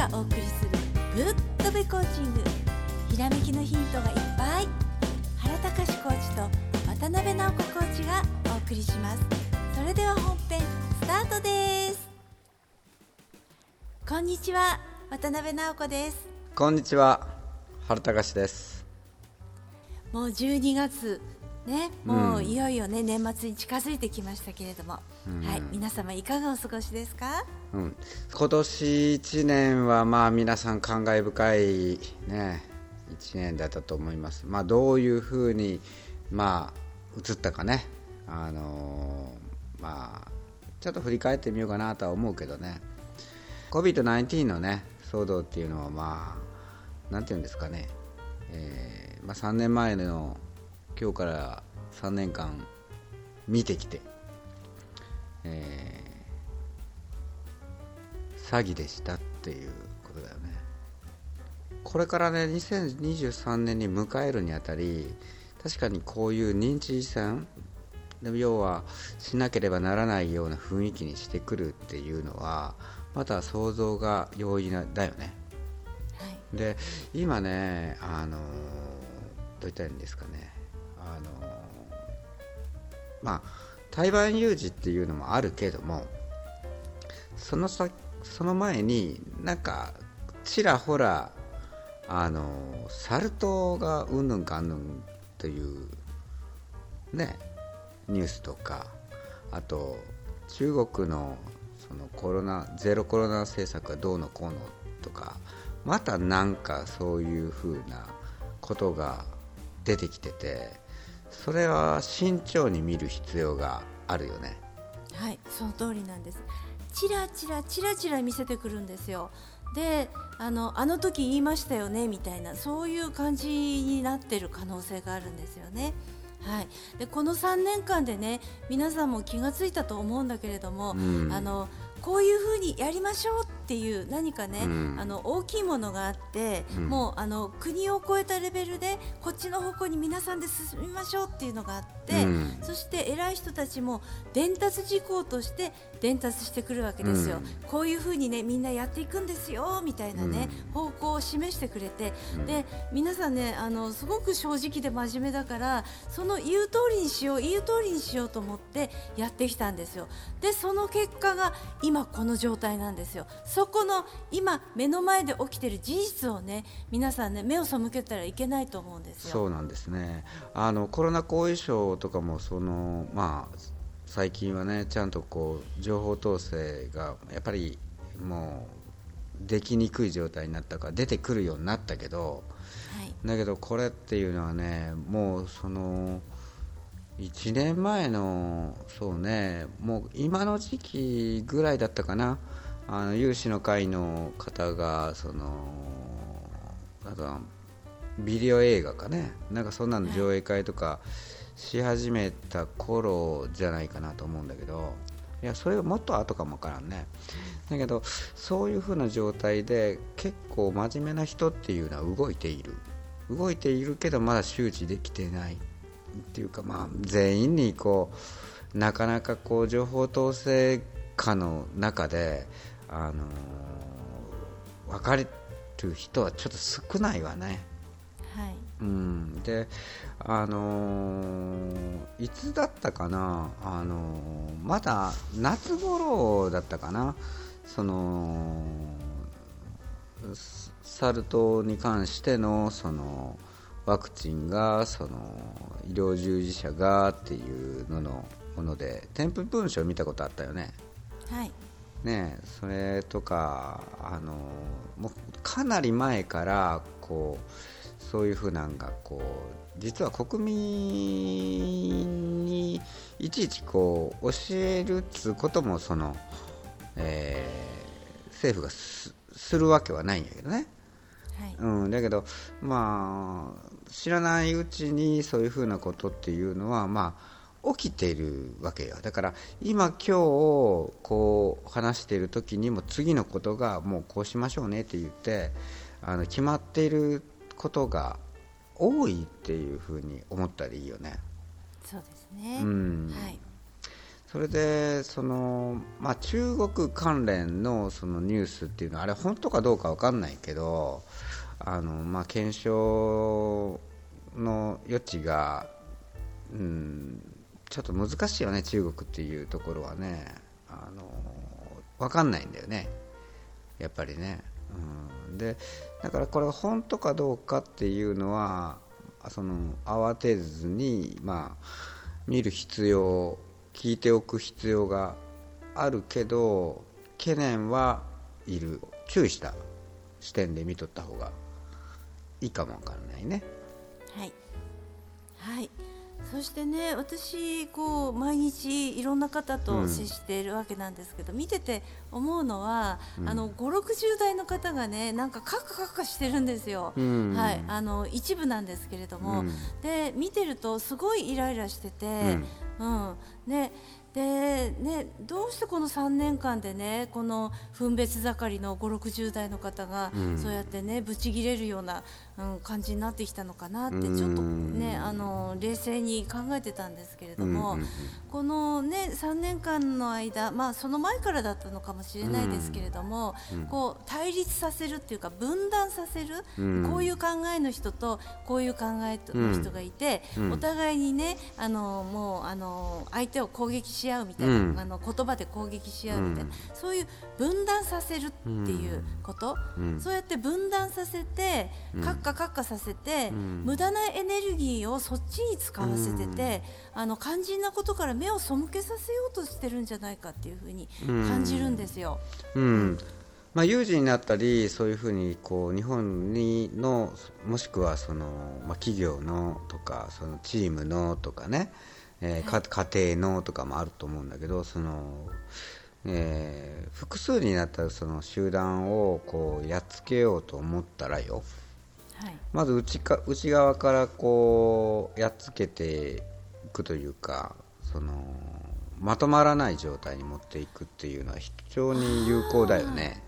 がお送りするぶっとべコーチング。ひらめきのヒントがいっぱい。原隆コーチと渡辺直子コーチがお送りします。それでは本編スタートです。こんにちは渡辺直子です。こんにちは原隆です。もう12月ね、もういよいよね、年末に近づいてきましたけれども、うん、はい、皆様いかがお過ごしですか、うん、今年1年はまあ皆さん感慨深いね1年だったと思います、まあ、どういうふうに、まあ、映ったかね、あのー、まあ、ちょっと振り返ってみようかなとは思うけどね。COVID-19 のね騒動っていうのはまあなんていうんですかね、えーまあ、3年前の今日から3年間見てきて、えー、詐欺でしたっていうことだよね。これからね2023年に迎えるにあたり確かにこういう認知遺産要はしなければならないような雰囲気にしてくるっていうのはまた想像が容易なだよね、はい、で今ねあのどう言ったらいいんですかねあのまあ台湾有事っていうのもあるけどもそのさその前になんかちらほらあのサル痘がうんぬんかんぬんというねニュースとかあと中国のそのコロナゼロコロナ政策がどうのこうのとかまたなんかそういうふうなことが出てきててそれは慎重に見る必要があるよね。はいその通りなんです。チラチラチラチラ見せてくるんですよ。であのあの時言いましたよねみたいなそういう感じになってる可能性があるんですよね。はい、でこの3年間でね皆さんも気が付いたと思うんだけれども、うん、あのこういうふうにやりましょうっていう何かね、うん、あの大きいものがあって、うん、もうあの国を超えたレベルでこっちの方向に皆さんで進みましょうっていうのがあって、うん、そして偉い人たちも伝達事項として伝達してくるわけですよ、こういうふうにねみんなやっていくんですよみたいなね、方向を示してくれて、で皆さんねあのすごく正直で真面目だからその言う通りにしよう言う通りにしようと思ってやってきたんですよ。でその結果が今この状態なんですよ。そこの今目の前で起きてる事実をね皆さんね目を背けたらいけないと思うんですよ。そうなんですね。あのコロナ後遺症とかもそのまあ最近はねちゃんとこう情報統制がやっぱりもうできにくい状態になったから出てくるようになったけど、はい、だけどこれっていうのはねもうその。1年前のそうねもう今の時期ぐらいだったかなあの有志の会の方がそのなんかビデオ映画かね。なんかそんなの上映会とかし始めた頃じゃないかなと思うんだけどいやそれはもっと後かもわからんね。だけどそういう風な状態で結構真面目な人っていうのは動いている。動いているけどまだ周知できてない。っていうか、まあ、全員にこうなかなかこう情報統制下の中で、あのー、分かる人はちょっと少ないわね。はい。うん、で、あのー、いつだったかな、あのー、まだ夏頃だったかな、そのサル痘に関してのそのワクチンがその医療従事者がっていうののもので添付文書を見たことあったよね？はいね、それとかあのもうかなり前からこうそういうふうなんがこう実は国民にいちいちこう教えるっつうこともその、えー、政府がするわけはないんやけどね。はい、うん、だけど、まあ、知らないうちにそういうふうなことっていうのは、まあ、起きているわけよ。だから今今日こう話している時にも次のことがもうこうしましょうねって言ってあの決まっていることが多いっていうふうに思ったらいいよね。そうですね、うん、はい。それでその、まあ、中国関連のそのニュースっていうのはあれ本当かどうか分かんないけどあの、まあ、検証の余地が、うん、ちょっと難しいよね中国っていうところはね。あの分かんないんだよね。やっぱりね、うん、でだからこれが本当かどうかっていうのはその慌てずに、まあ、見る必要聞いておく必要があるけど懸念はいる。注意した視点で見とった方がいいかもわからないね。はい。はい。そしてね私こう毎日いろんな方と接しているわけなんですけど、うん、見てて思うのは、うん、あの560代の方がねなんかカッカカッカしてるんですよ、うん、はい。あの一部なんですけれども、で見てるとすごいイライラしてて、うん。ねでね、どうしてこの3年間でねこの分別盛りの5 6 0代の方が、そうやってねブチギレるような、うん、感じになってきたのかなってちょっとねあの冷静に考えてたんですけれども、このね3年間の間、まあ、その前からだったのかもしれないですけれども、こう対立させるっていうか分断させる、こういう考えの人とこういう考えの人がいて、お互いにねあのもうあの相手を攻撃し合うみたいな、うん、あの言葉で攻撃し合うみたいな、うん、そういう分断させるっていうこと、うん、そうやって分断させてカッカカッカさせて、無駄なエネルギーをそっちに使わせてて、あの肝心なことから目を背けさせようとしてるんじゃないかっていうふうに感じるんですよ。うん。まあ、有事になったりそういうふうにこう日本にのもしくはその、まあ、企業のとかそのチームのとかねえー、家庭のとかもあると思うんだけどその、えー、複数になったその集団をこうやっつけようと思ったらよ、はい、まず内か内側からこうやっつけていくというかそのまとまらない状態に持っていくっていうのは非常に有効だよね。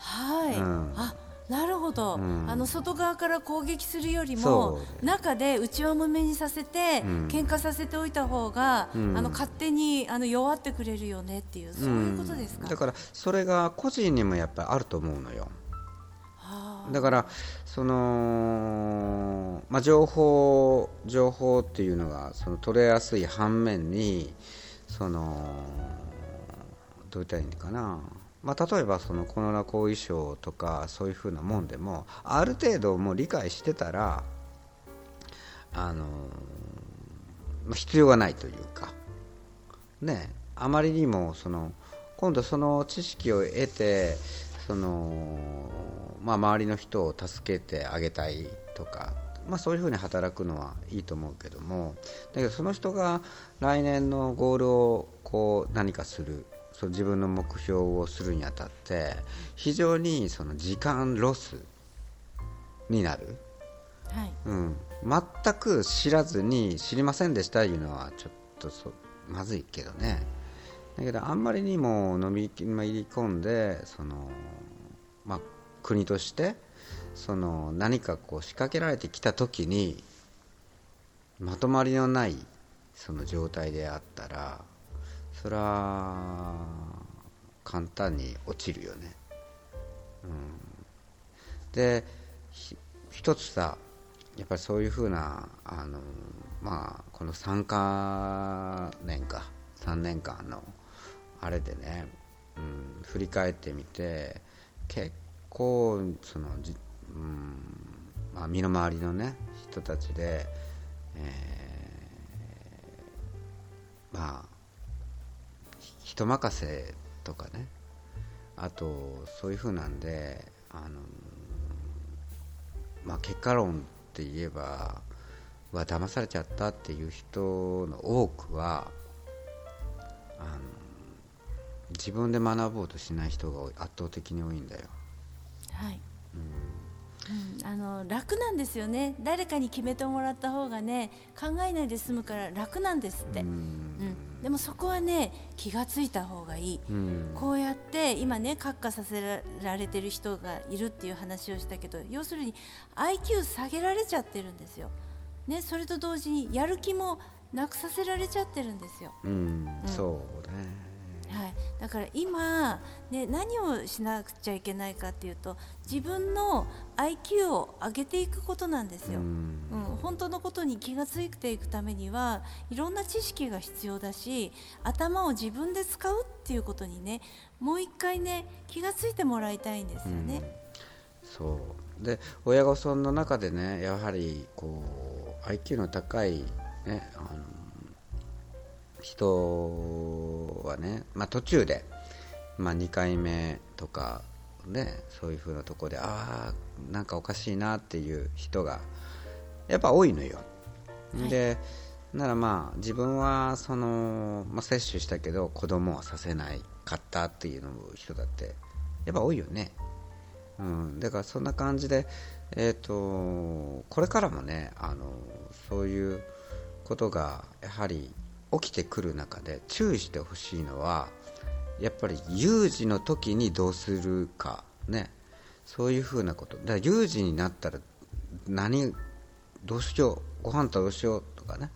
はい、うん、あなるほど、うん、あの外側から攻撃するよりも中で内輪もめにさせて、うん、喧嘩させておいた方が、うん、あの勝手にあの弱ってくれるよねっていうそういうことですか、だからそれが個人にもやっぱりあると思うのよ。だからその、まあ、情報情報っていうのがその取れやすい反面にそのどう言ったらいいのかなまあ、例えばそのコロナ後遺症とかそういうふうなもんでもある程度もう理解してたらあの必要がないというかねあまりにもその今度その知識を得てその、まあ、周りの人を助けてあげたいとか、まあ、そういうふうに働くのはいいと思うけどもだけどその人が来年のゴールをこう何かするその自分の目標をするにあたって非常にその時間ロスになる、はい。うん、全く知らずに知りませんでしたいうのはちょっとそまずいけどね。だけどあんまりにも飲み入り込んでその、まあ、国としてその何かこう仕掛けられてきた時にまとまりのないその状態であったらそれは簡単に落ちるよね、うん、で一つさやっぱりそういうふうなあのまあこの3か年か3年間のあれでね、うん、振り返ってみて結構そのじ、うんまあ、身の回りのね人たちで、えー、まあ人任せとかね。あとそういうふうなんであの、まあ、結果論って言えばは騙されちゃったっていう人の多くはあの自分で学ぼうとしない人が圧倒的に多いんだよ。はい、うん。うん、あの楽なんですよね。誰かに決めてもらった方がね考えないで済むから楽なんですって、うん、うん、でもそこはね気が付いた方がいい、うん、こうやって今ね閣下させられてる人がいるっていう話をしたけど要するに IQ 下げられちゃってるんですよ、ね、それと同時にやる気もなくさせられちゃってるんですよ。うん、そうねはい、だから今、ね、何をしなくちゃいけないかっていうと自分の IQ を上げていくことなんですよ、ううん。ん本当のことに気がついていくためにはいろんな知識が必要だし頭を自分で使うっていうことにねもう一回ね気がついてもらいたいんですよね。そう。で親御さんの中でねやはりこう IQ の高い、ね、あの人はね、まあ、途中で、まあ、2回目とかねそういうふうなところでああなんかおかしいなっていう人がやっぱ多いのよ。はいでならまあ自分はその、まあ、接種したけど子供はさせないかったっていうの人だってやっぱ多いよね。うん、だからそんな感じで、えー、とこれからもねあのそういうことがやはり起きてくる中で注意してほしいのはやっぱり有事の時にどうするかね。そういうふうなこと。だから有事になったら何どうしようご飯とどうしようとかね。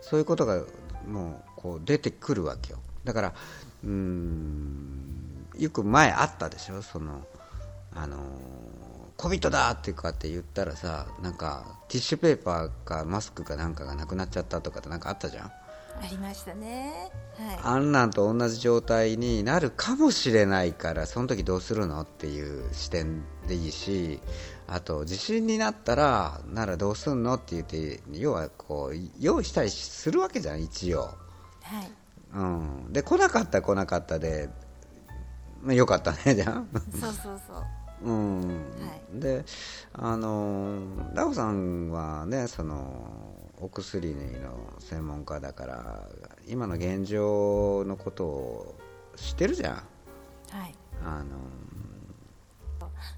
そういうことがもうこう出てくるわけよ。だからうーんよく前あったでしょ。そのあのコビットだってかって言ったらさなんかティッシュペーパーかマスクかなんかがなくなっちゃったとかってなんかあったじゃん。ありましたね。はい。あんなんと同じ状態になるかもしれないからその時どうするのっていう視点でいいしあと地震になったらならどうすんのって言って要はこう用意したりするわけじゃん一応、はい。うん、で来なかったら来なかったで、まあ、よかったねじゃんそうそうそう。うんはであのラオさんはねそのお薬の専門家だから今の現状のことを知ってるじゃんはい。あの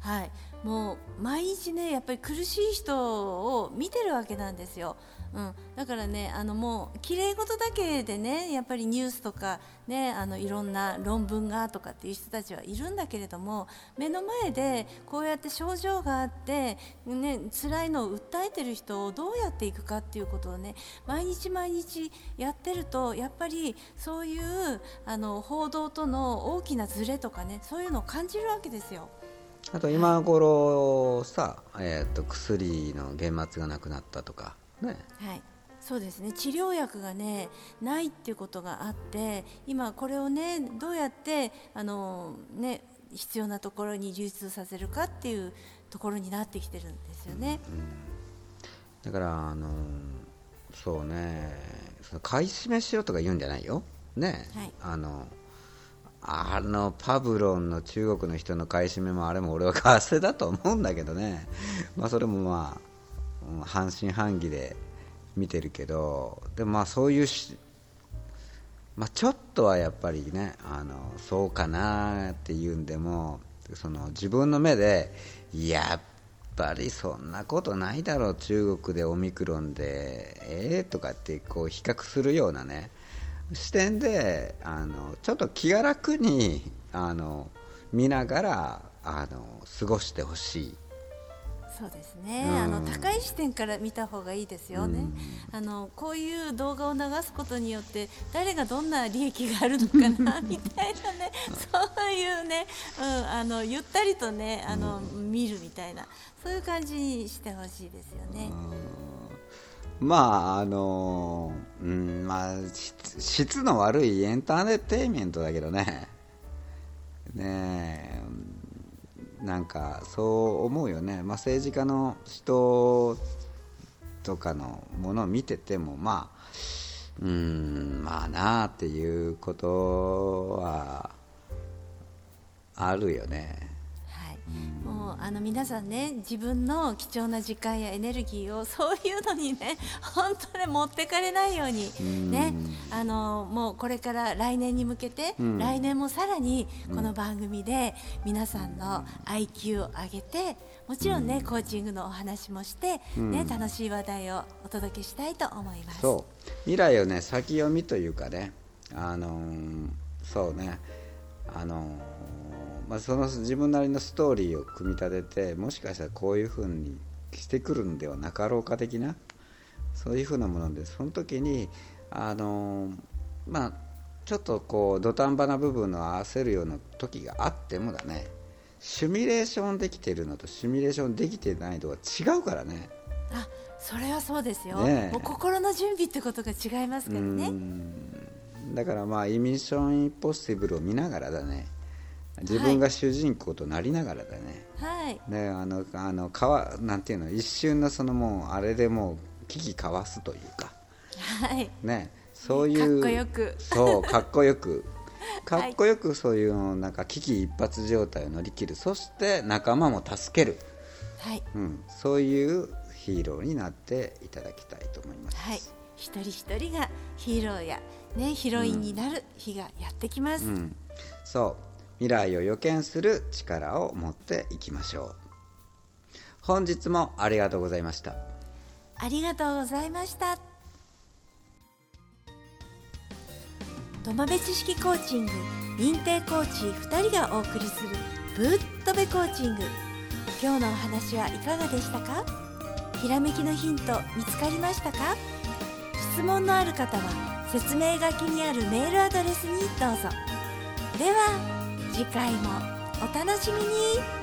はい、もう毎日ねやっぱり苦しい人を見てるわけなんですよ。うん、だからねあのもう綺麗事だけでねやっぱりニュースとかねあのいろんな論文がとかっていう人たちはいるんだけれども目の前でこうやって症状があってね辛いのを訴えてる人をどうやっていくかっていうことをね毎日毎日やってるとやっぱりそういうあの報道との大きなズレとかねそういうのを感じるわけですよ。あと今頃さ、えー、と薬の原末がなくなったとかね。はい、そうですね。治療薬がねないっていうことがあって今これをねどうやってあのね必要なところに流通させるかっていうところになってきてるんですよね。だからあのそうね。その買い占めしろとか言うんじゃないよ。ね、はい。あのあのパブロンの中国の人の買い占めもあれも俺は ガセだと思うんだけどね。まあそれもまあうん半信半疑で見てるけどでもまあそういうまあ、ちょっとはやっぱりねあのそうかなっていうんでもその自分の目でやっぱりそんなことないだろう中国でオミクロンでええとかってこう比較するようなね視点であのちょっと気が楽にあの見ながらあの過ごしてほしい。そうですね、うん。あの高い視点から見た方がいいですよね、あのこういう動画を流すことによって誰がどんな利益があるのかなみたいなね。そういうね、うん、あのゆったりとねあの、見るみたいなそういう感じにしてほしいですよね。まああのうんまあ質質の悪いエンターテインメントだけどね。ねえなんかそう思うよね、まあ、政治家の人とかのものを見ててもまあうんまあなあっていうことはあるよね。あの皆さんね自分の貴重な時間やエネルギーをそういうのにね 本当に持ってかれないようにねあのもうこれから来年に向けて、ん。来年もさらにこの番組で皆さんの IQ を上げてもちろんね、コーチングのお話もして、ね楽しい話題をお届けしたいと思います。そう。未来をね先読みというかねあのーそうねあのーまあ、その自分なりのストーリーを組み立ててもしかしたらこういうふうにしてくるんではなかろうか的なそういうふうなものでその時にあのまあちょっとこう土壇場な部分を合わせるような時があってもだねシミュレーションできてるのとシミュレーションできてないのは違うからね。あそれはそうですよ、ねえ。もう心の準備ってことが違いますからね。うん。だからまあ「イミッション・インポッシブル」を見ながらだね自分が主人公となりながらだね、はい。ねあのあのかわなんていうの一瞬のそのもうあれでもう危機かわすというか。はい。ね。そういうかっこよく。そうかっこよく。か はい。っこよくそういうなんか危機一髪状態を乗り切る。そして仲間も助ける、はい。うん、そういうヒーローになっていただきたいと思います、はい。一人一人がヒーローやねヒロインになる日がやってきます、うん、そう未来を予見する力を持っていきましょう。本日もありがとうございました。ありがとうございました。土間部知識コーチング認定コーチ2人がお送りするぶっとべコーチング。今日のお話はいかがでしたか？ひらめきのヒント見つかりましたか？質問のある方は説明書きにあるメールアドレスにどうぞ。では次回もお楽しみに。